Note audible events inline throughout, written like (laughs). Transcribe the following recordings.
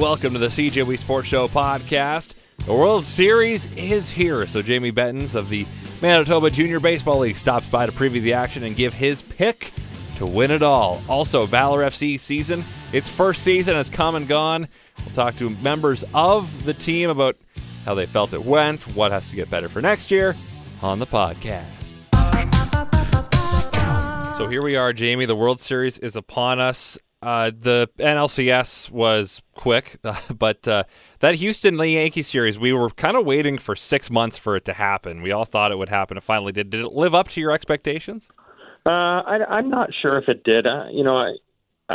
Welcome to the CJW Sports Show podcast. The World Series is here, so Jamie Bettens of the Manitoba Junior Baseball League stops by to preview the action and give his pick to win it all. Also, Valor FC season, its first season has come and gone. We'll talk to members of the team about how they felt it went, what has to get better for next year on the podcast. So here we are, Jamie. The World Series is upon us. Uh, the NLCS was quick, (laughs) but uh, that Houston Yankee series, we were kind of waiting for six months for it to happen. We all thought it would happen. It finally did. Did it live up to your expectations? Uh, I, am not sure if it did. Uh, you know, I,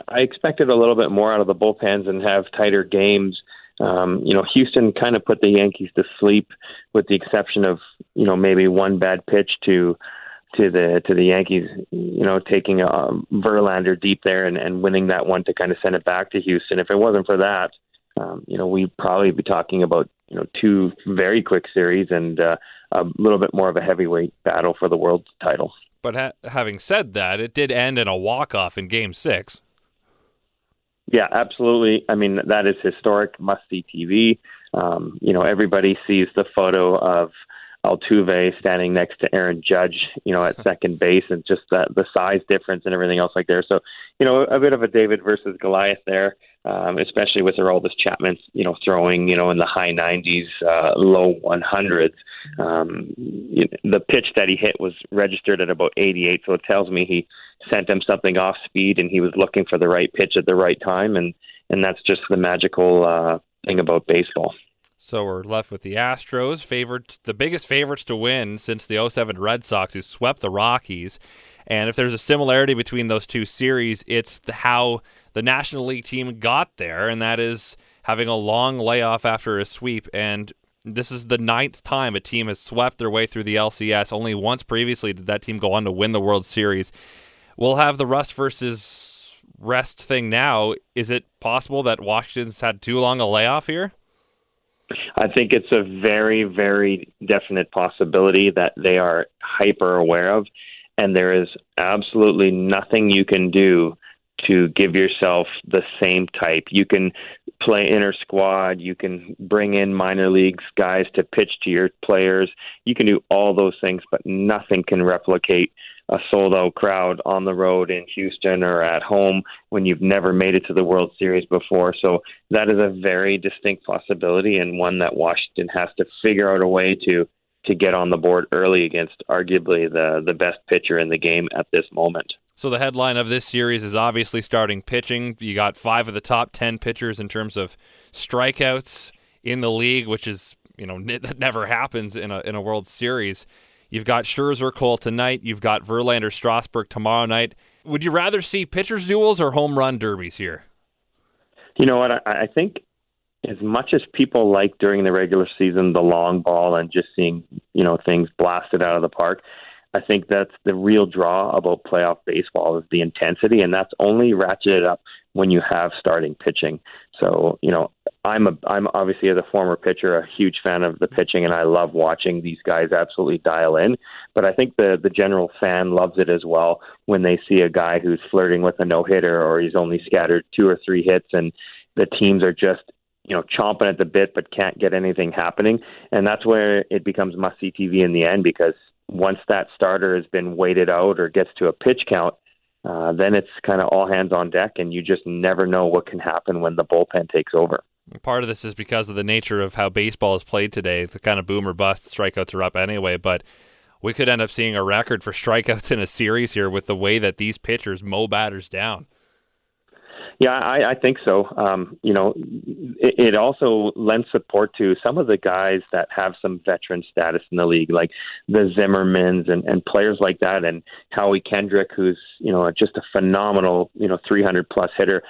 I expected a little bit more out of the bullpens and have tighter games. Um, you know, Houston kind of put the Yankees to sleep, with the exception of you know maybe one bad pitch to to the to the Yankees, you know, taking a um, Verlander deep there and, and winning that one to kind of send it back to Houston. If it wasn't for that, um, you know, we'd probably be talking about you know two very quick series and uh, a little bit more of a heavyweight battle for the world title. But ha- having said that, it did end in a walk off in Game Six. Yeah, absolutely. I mean, that is historic, must see TV. Um, you know, everybody sees the photo of Altuve standing next to Aaron Judge, you know, at (laughs) second base, and just the the size difference and everything else like there. So, you know, a bit of a David versus Goliath there, um, especially with Aroldis Chapman, you know, throwing, you know, in the high 90s, uh, low 100s. Um, you know, the pitch that he hit was registered at about 88, so it tells me he sent him something off speed and he was looking for the right pitch at the right time, and and that's just the magical uh, thing about baseball. So we're left with the Astros, favored the biggest favorites to win since the 07 Red Sox, who swept the Rockies. And if there's a similarity between those two series, it's how the National League team got there, and that is having a long layoff after a sweep. And this is the ninth time a team has swept their way through the LCS. Only once previously did that team go on to win the World Series. We'll have the rust versus rest thing now. Is it possible that Washington's had too long a layoff here? I think it's a very, very definite possibility that they are hyper aware of, and there is absolutely nothing you can do to give yourself the same type. You can play inner squad, you can bring in minor leagues guys to pitch to your players. You can do all those things, but nothing can replicate a sold out crowd on the road in Houston or at home when you've never made it to the World Series before. So that is a very distinct possibility and one that Washington has to figure out a way to to get on the board early against arguably the the best pitcher in the game at this moment. So the headline of this series is obviously starting pitching. You got 5 of the top 10 pitchers in terms of strikeouts in the league, which is, you know, that (laughs) never happens in a in a World Series. You've got Scherzer Cole tonight. You've got Verlander Strasburg tomorrow night. Would you rather see pitchers duels or home run derbies here? You know what? I, I think as much as people like during the regular season the long ball and just seeing you know things blasted out of the park, I think that's the real draw about playoff baseball is the intensity, and that's only ratcheted up when you have starting pitching. So, you know, I'm a I'm obviously as a former pitcher a huge fan of the pitching and I love watching these guys absolutely dial in. But I think the the general fan loves it as well when they see a guy who's flirting with a no hitter or he's only scattered two or three hits and the teams are just you know chomping at the bit but can't get anything happening and that's where it becomes must see TV in the end because once that starter has been weighted out or gets to a pitch count uh, then it's kind of all hands on deck, and you just never know what can happen when the bullpen takes over. Part of this is because of the nature of how baseball is played today. The kind of boom or bust strikeouts are up anyway, but we could end up seeing a record for (laughs) strikeouts in a series here with the way that these pitchers mow batters down. Yeah, I, I think so. Um, you know, it, it also lends support to some of the guys that have some veteran status in the league, like the Zimmermans and, and players like that, and Howie Kendrick, who's you know just a phenomenal you know 300 plus hitter.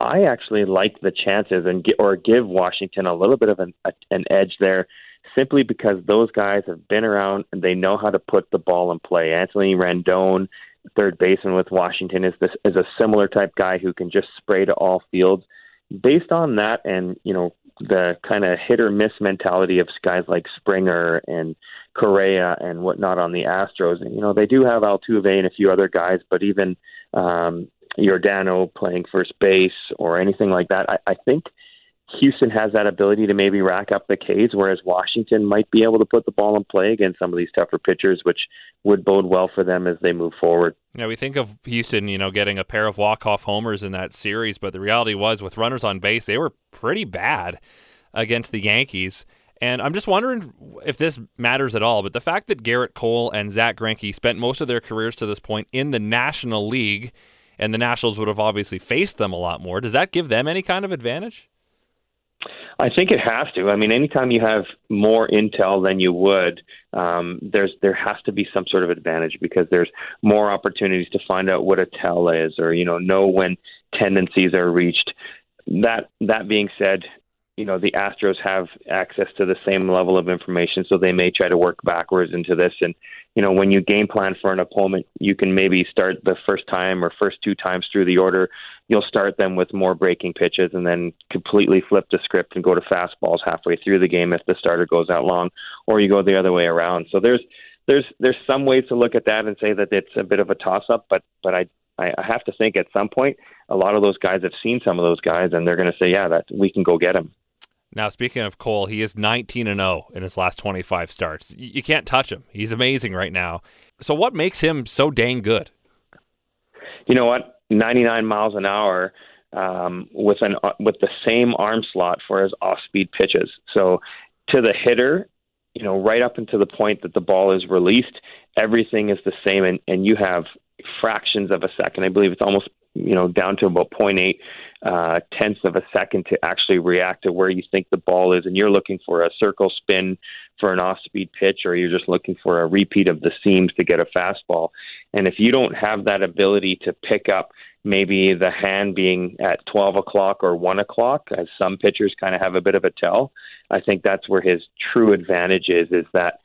I actually like the chances and or give Washington a little bit of an, a, an edge there, simply because those guys have been around and they know how to put the ball in play. Anthony Rendon third baseman with Washington is this is a similar type guy who can just spray to all fields. Based on that, and you know the kind of hit or miss mentality of guys like Springer and Correa and whatnot on the Astros, and you know they do have Altuve and a few other guys, but even um, Yordano playing first base or anything like that, I, I think Houston has that ability to maybe rack up the Ks, whereas Washington might be able to put the ball in play against some of these tougher pitchers, which would bode well for them as they move forward. Yeah, we think of Houston, you know, getting a pair of walk-off homers in that series, but the reality was with runners on base, they were pretty bad against the Yankees. And I'm just wondering if this matters at all. But the fact that Gerrit Cole and Zack Greinke spent most of their careers to this point in the National League, and the Nationals would have obviously faced them a lot more, does that give them any kind of advantage? I think it has to. I mean, anytime you have more intel than you would, um, there's there has to be some sort of advantage because there's more opportunities to find out what a tell is, or you know, know when tendencies are reached. That that being said, you know the Astros have access to the same level of information, so they may try to work backwards into this. And you know when you game plan for an opponent, you can maybe start the first time or first two times through the order. You'll start them with more breaking pitches, and then completely flip the script and go to fastballs halfway through the game if the starter goes out long, or you go the other way around. So there's there's there's some ways to look at that and say that it's a bit of a toss up, but but I I have to think at some point a lot of those guys have seen some of those guys and they're going to say, yeah, that we can go get them. Now, speaking of Cole, he is 19 and 0 in his last 25 starts. You can't touch him. He's amazing right now. So, what makes him so dang good? You know what? 99 miles an hour um, with an uh, with the same arm slot for his off-speed pitches. So, to the hitter, you know, right up until the point that the ball is released, everything is the same, and, and you have fractions of a second. I believe it's almost you know down to about 0.8 uh, tenths of a second to actually react to where you think the ball is, and you're looking for a circle spin for an off-speed pitch, or you're just looking for a repeat of the seams to get a fastball. And if you don't have that ability to pick up maybe the hand being at 12 o'clock or 1 o'clock, as some pitchers kind of have a bit of a tell, I think that's where his true advantage is, is that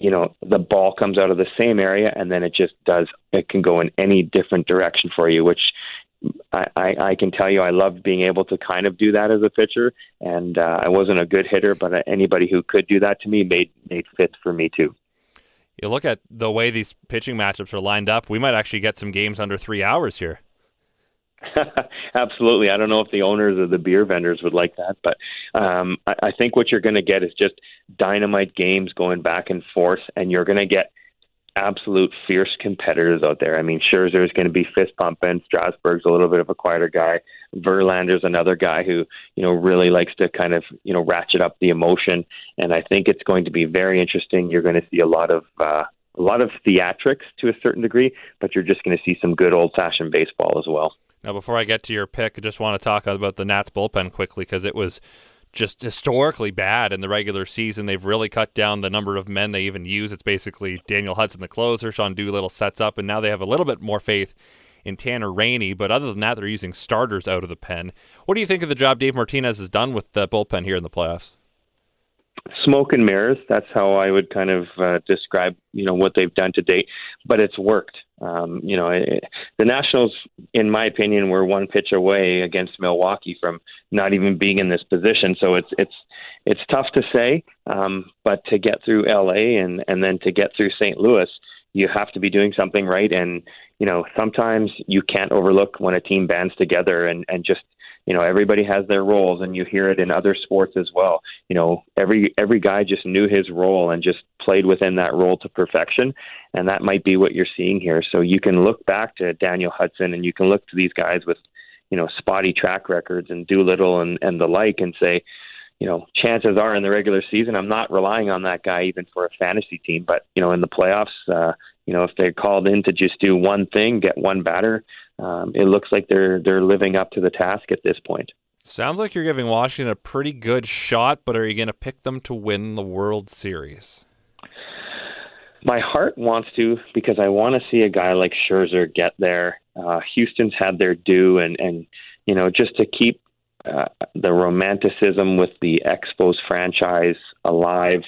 you know the ball comes out of the same area and then it just does it can go in any different direction for you which I, I, can tell you I loved being able to kind of do that as a pitcher, and uh, I wasn't a good hitter, but anybody who could do that to me made made fits for me too. You look at the way these pitching matchups are lined up. We might actually get some games under three hours here. (laughs) Absolutely. I don't know if the owners or the beer vendors would like that, but um, I, I think what you're going to get is just dynamite games going back and forth, and you're going to get absolute fierce competitors out there. I mean, Scherzer is going to be fist pumping. Strasburg's a little bit of a quieter guy. Verlander's another guy who, you know, really likes to kind of, you know, ratchet up the emotion. And I think it's going to be very interesting. You're going to see a lot of, uh, a lot of theatrics to a certain degree, but you're just going to see some good old fashioned baseball as well. Now, before I get to your pick, I just want to talk about the Nats bullpen quickly because it was just historically bad in the regular season. They've really cut down the number of men they even use. It's basically Daniel Hudson, the closer, Sean Doolittle sets up, and now they have a little bit more faith in Tanner Rainey. But other than that, they're using starters out of the pen. What do you think of the job Dave Martinez has done with the bullpen here in the playoffs? Smoke and mirrors. That's how I would kind of uh, describe, you know, what they've done to date. But it's worked. Um, you know, it, the Nationals, in my opinion, were one pitch away against Milwaukee from not even being in this position. So it's it's it's tough to say, um, but to get through LA and and then to get through St. Louis, you have to be doing something right. And you know, sometimes you can't overlook when a team bands together and and just you know everybody has their roles and you hear it in other sports as well. You know every every guy just knew his role and just played within that role to perfection. And that might be what you're seeing here. So you can look back to Daniel Hudson and you can look to these guys with you know spotty track records and Doolittle and and the like and say you know, chances are in the regular season, I'm not relying on that guy even for a fantasy team. But you know, in the playoffs, uh, you know, if they're called in to just do one thing, get one batter, um, it looks like they're they're living up to the task at this point. Sounds like you're giving Washington a pretty good shot, but are you going to pick them to win the World Series? My heart wants to because I want to see a guy like Scherzer get there. Uh, Houston's had their due, and and you know just to keep uh, the romanticism with the Expos franchise alive.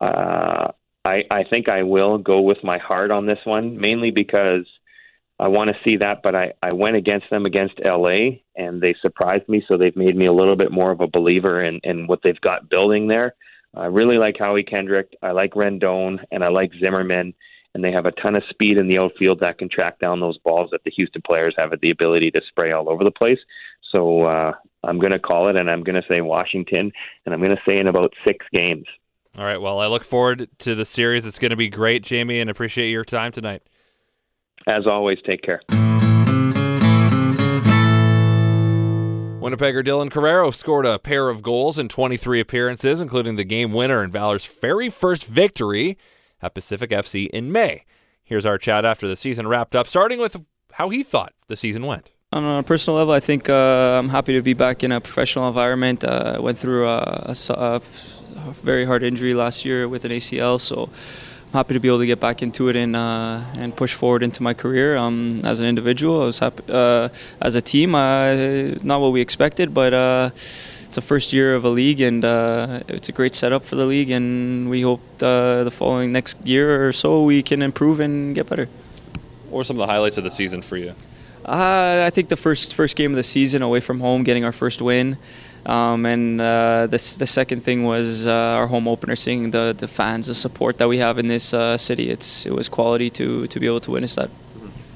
Uh, I, I think I will go with my heart on this one, mainly because I want to see that, but I, I went against them against LA and they surprised me, so they've made me a little bit more of a believer in, in what they've got building there. I really like Howie Kendrick. I like Rendon and I like Zimmerman, and they have a ton of speed in the outfield that can track down those balls that the Houston players have the ability to spray all over the place. So uh, I'm going to call it, and I'm going to say Washington, and I'm going to say in about six games. All right. Well, I look forward to the series. It's going to be great, Jamie, and appreciate your time tonight. As always, take care. Winnipegger Dylan Carreiro scored a pair of goals in 23 appearances, including the game winner in Valor's very first victory at Pacific FC in May. Here's our chat after the season wrapped up, starting with how he thought the season went. On a personal level, I think uh, I'm happy to be back in a professional environment. Uh, I went through a, a, a, very hard injury last year with an ACL, so I'm happy to be able to get back into it and uh, and push forward into my career. Um, as an individual, I was happy. Uh, as a team, uh, not what we expected, but uh, it's the first year of a league, and it's a great setup for the league. And we hope the following next year or so we can improve and get better. What were some of the highlights of the season for you? Uh, I think the first first game of the season away from home, getting our first win, um, and uh, the the second thing was uh, our home opener, seeing the, the fans, the support that we have in this uh, city. It's it was quality to to be able to witness that.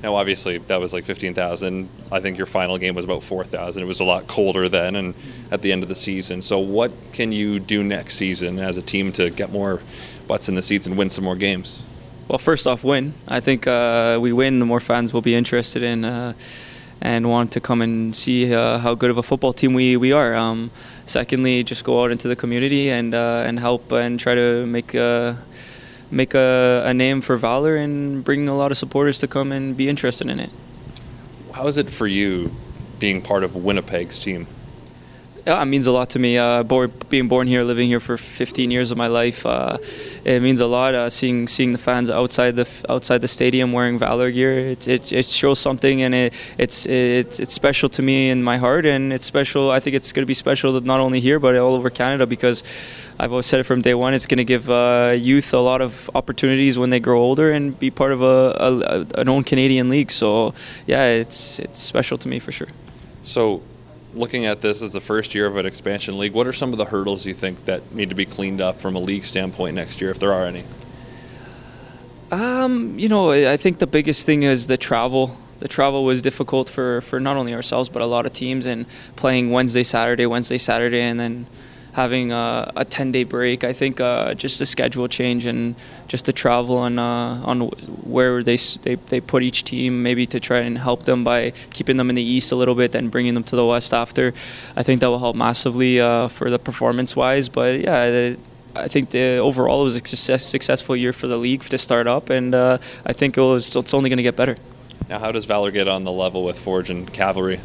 Now, obviously, that was like fifteen thousand. I think your final game was about four thousand. It was a lot colder then, and at the end of the season. So, what can you do next season as a team to get more butts in the seats and win some more games? well, first off, win. I think uh, we win, the more fans will be interested in uh, and want to come and see uh, how good of a football team we we are. Um, secondly, just go out into the community and uh, and help and try to make uh, make a, a, name for Valor and bring a lot of supporters to come and be interested in it. How is it for you being part of Winnipeg's team? Yeah, it means a lot to me. Uh, born, being born here, living here for 15 years of my life, uh, it means a lot. Uh, seeing seeing the fans outside the outside the stadium wearing Valor gear, it, it, it shows something, and it, it's it's it's special to me in my heart, and it's special. I think it's going to be special not only here but all over Canada because I've always said it from day one. It's going to give uh, youth a lot of opportunities when they grow older and be part of a, a, an own Canadian league. So yeah, it's it's special to me for sure. So looking at this as the first year of an expansion league, what are some of the hurdles you think that need to be cleaned up from a league standpoint next year, if there are any? Um, you know, I think the biggest thing is the travel. The travel was difficult for, for not only ourselves but a lot of teams, and playing Wednesday, Saturday, Wednesday, Saturday, and then having a, a 10 day break. I think uh, just the schedule change and just the travel on uh, on where they, they they put each team, maybe to try and help them by keeping them in the east a little bit, then bringing them to the west after. I think that will help massively uh, for the performance wise. But yeah. The, I think the, overall it was a success, successful year for the league to start up, and uh, I think it was, it's only going to get better. Now, how does Valor get on the level with Forge and Cavalry?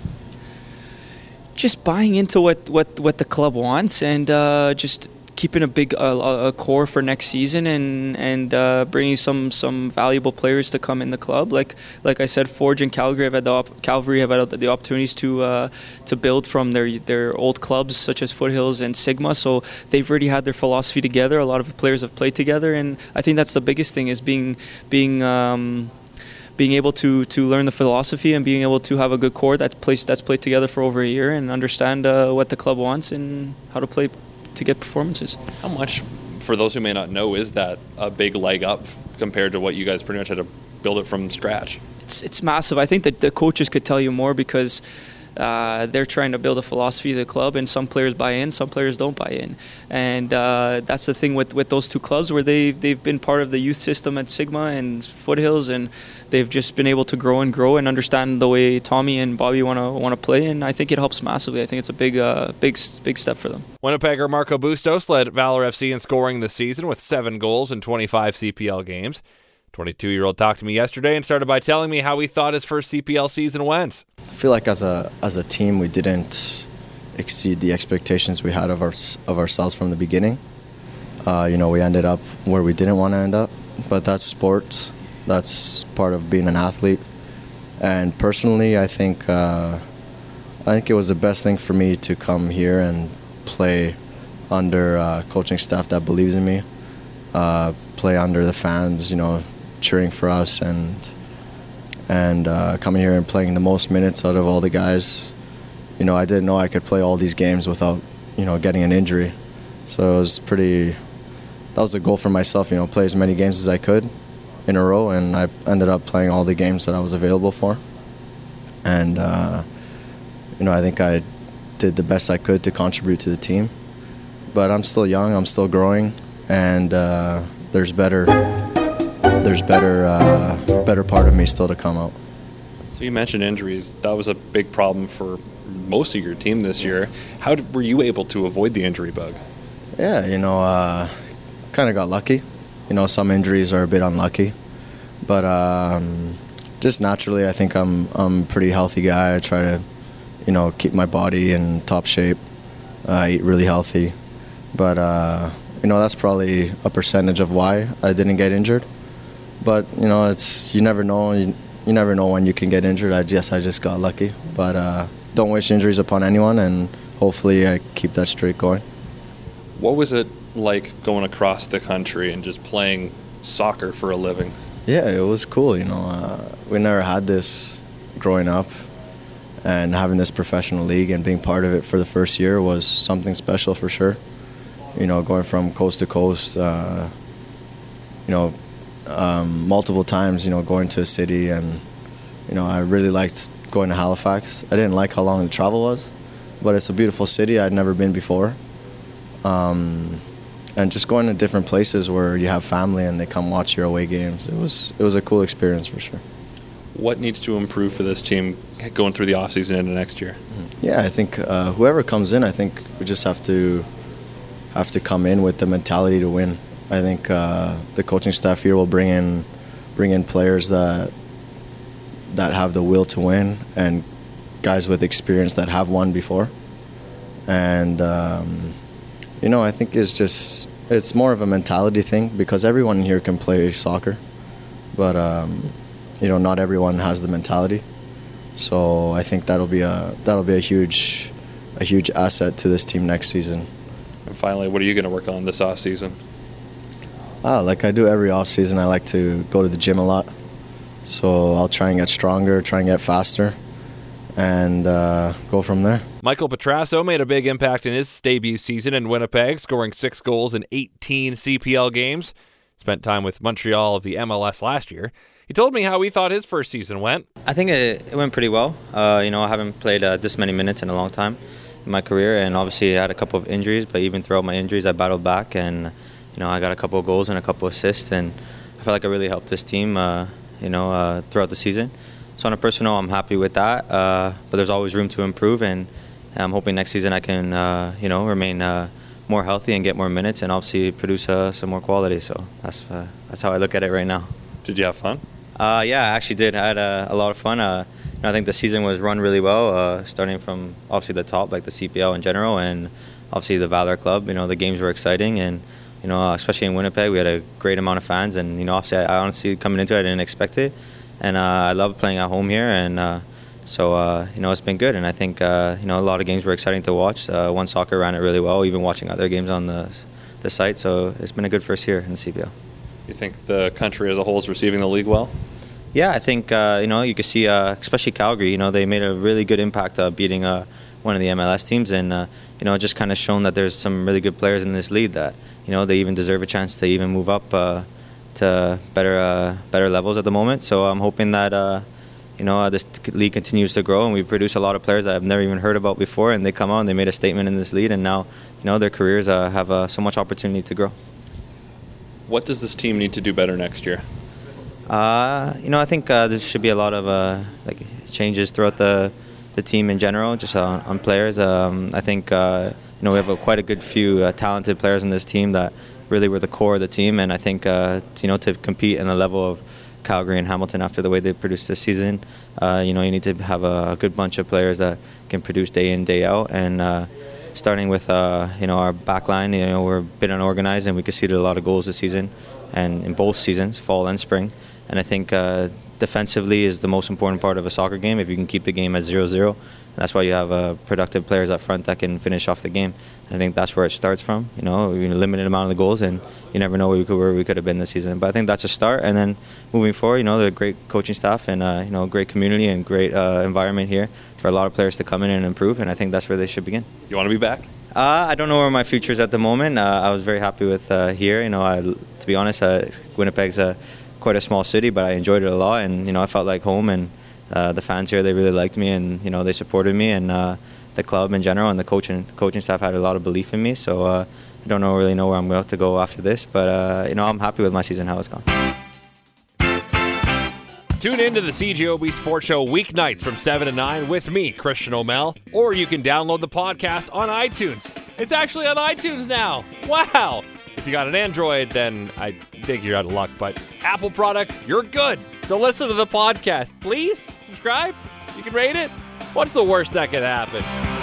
Just buying into what, what, what the club wants and uh, just keeping a big uh, a core for next season and and uh, bringing some some valuable players to come in the club. Like like I said, Forge and Calgary have had the op- Cavalry have had the opportunities to uh, to build from their their old clubs such as Foothills and Sigma. So they've already had their philosophy together. A lot of players have played together, and I think that's the biggest thing is being being. Um, being able to to learn the philosophy and being able to have a good core that's placed that's played together for over a year and understand uh, what the club wants and how to play to get performances. How much, for those who may not know, is that a big leg up compared to what you guys pretty much had to build it from scratch? It's it's massive. I think that the coaches could tell you more because uh, they're trying to build a philosophy of the club, and some players buy in, some players don't buy in, and uh, that's the thing with, with those two clubs where they they've been part of the youth system at Sigma and Foothills, and they've just been able to grow and grow and understand the way Tommy and Bobby want to want to play, and I think it helps massively. I think it's a big uh, big big step for them. Winnipegger Marco Bustos led Valor FC in scoring this season with seven goals in 25 CPL games. 22 year old talked to me yesterday and started by telling me how he thought his first CPL season went. I feel like as a as a team we didn't exceed the expectations we had of our of ourselves from the beginning. Uh, you know, we ended up where we didn't want to end up, but that's sports. That's part of being an athlete. And personally, I think uh, I think it was the best thing for me to come here and play under a coaching staff that believes in me. Uh, play under the fans, you know, cheering for us and and uh, coming here and playing the most minutes out of all the guys. You know, I didn't know I could play all these games without you know getting an injury, so it was pretty. That was a goal for myself. You know, play as many games as I could in a row, and I ended up playing all the games that I was available for. And uh, you know, I think I did the best I could to contribute to the team. But I'm still young. I'm still growing, and uh, there's better. There's better, uh, better part of me still to come out. So you mentioned injuries. That was a big problem for most of your team this year. How did, were you able to avoid the injury bug? Yeah, you know, uh, kind of got lucky. You know, some injuries are a bit unlucky, but um, just naturally, I think I'm I'm a pretty healthy guy. I try to, you know, keep my body in top shape. I eat really healthy, but uh, you know that's probably a percentage of why I didn't get injured. But you know, it's you never know. You, you never know when you can get injured. I guess I just got lucky, but uh, don't wish injuries upon anyone, and hopefully I keep that streak going. What was it like going across the country and just playing soccer for a living? Yeah, it was cool. You know, uh, we never had this growing up, and having this professional league and being part of it for the first year was something special for sure. You know, going from coast to coast, uh, you know, um, multiple times. You know, going to a city, and you know, I really liked going to Halifax. I didn't like how long the travel was, but it's a beautiful city. I'd never been before. Um, and just going to different places where you have family and they come watch your away games. It was it was a cool experience for sure. What needs to improve for this team going through the offseason into next year? Yeah, I think uh, whoever comes in, I think we just have to have to come in with the mentality to win. I think uh, the coaching staff here will bring in bring in players that that have the will to win and guys with experience that have won before. And um, you know, I think it's just it's more of a mentality thing because everyone here can play soccer, but um, you know, not everyone has the mentality. So I think that'll be a that'll be a huge a huge asset to this team next season. And finally, what are you going to work on this off season? Ah, like I do every off season, I like to go to the gym a lot. So I'll try and get stronger, try and get faster, and uh, go from there. Michael Petrasso made a big impact in his debut season in Winnipeg, scoring six goals in 18 CPL games. Spent time with Montreal of the MLS last year. He told me how he thought his first season went. I think it, it went pretty well. Uh, you know, I haven't played uh, this many minutes in a long time in my career, and obviously I had a couple of injuries. But even throughout my injuries, I battled back, and you know, I got a couple of goals and a couple of assists, and I felt like I really helped this team. Uh, you know, uh, throughout the season. So on a personal, I'm happy with that. Uh, but there's always room to improve, and I'm hoping next season I can, uh, you know, remain more healthy and get more minutes, and obviously produce some more quality. So that's that's how I look at it right now. Did you have fun? Uh, yeah, I actually did. I had a, a lot of fun. Uh, you know, I think the season was run really well, uh, starting from obviously the top, like the CPL in general, and obviously the Valor Club. You know, the games were exciting, and you know, especially in Winnipeg, we had a great amount of fans, and you know, obviously, I, I honestly coming into it, I didn't expect it, and uh, I love playing at home here, and uh, so uh, you know, it's been good, and I think you know, a lot of games were exciting to watch. One Soccer ran it really well, even watching other games on the the site. So it's been a good first year in the CPL. You think the country as a whole is receiving the league well? Yeah, I think uh, you know you can see, uh, especially Calgary. You know, they made a really good impact uh, beating one of the MLS teams, and you know, just kind of shown that there's some really good players in this league that you know they even deserve a chance to even move up to better better levels at the moment. So I'm hoping that you know, this league continues to grow, and we produce a lot of players that I've never even heard about before, and they come out and they made a statement in this league, and now, you know, their careers uh, have uh, so much opportunity to grow. What does this team need to do better next year? Uh, you know, I think uh, there should be a lot of uh, like changes throughout the the team in general, just on, on players. Um, I think you know we have a, quite a good few talented players in this team that really were the core of the team, and I think you know to compete in the level of Calgary and Hamilton after the way they produced this season. Uh, you know, you need to have a, good bunch of players that can produce day in, day out. And uh, starting with, uh, you know, our back line, you know, we're a bit unorganized and we conceded a lot of goals this season and in both seasons, fall and spring. And I think uh, defensively is the most important part of a soccer game. If you can keep the game at 0-0, that's why you have uh, productive players up front that can finish off the game. And I think that's where it starts from. You know, limited amount of the goals, and you never know where we could where we could have been this season. But I think that's a start. And then moving forward, you know, the great coaching staff and uh, you know, great community and great uh, environment here for a lot of players to come in and improve. And I think that's where they should begin. You want to be back? Uh, I don't know where my future is at the moment. Uh, I was very happy with uh, here. You know, I, to be honest, uh, Winnipeg's a quite a small city, but I enjoyed it a lot, and you know I felt like home. And uh, the fans here they really liked me, and you know they supported me, and uh, the club in general and the coaching coaching staff had a lot of belief in me. So uh, I don't know really know where I'm going to go after this, but uh, you know I'm happy with my season how it's gone. Tune in to the CJOB Sports Show weeknights from 7 to 9 with me, Christian O'Mel, or you can download the podcast on iTunes. It's actually on iTunes now. Wow! If you got an Android, then I think you're out of luck, but Apple products, you're good. So listen to the podcast. Please subscribe. You can rate it. What's the worst that could happen?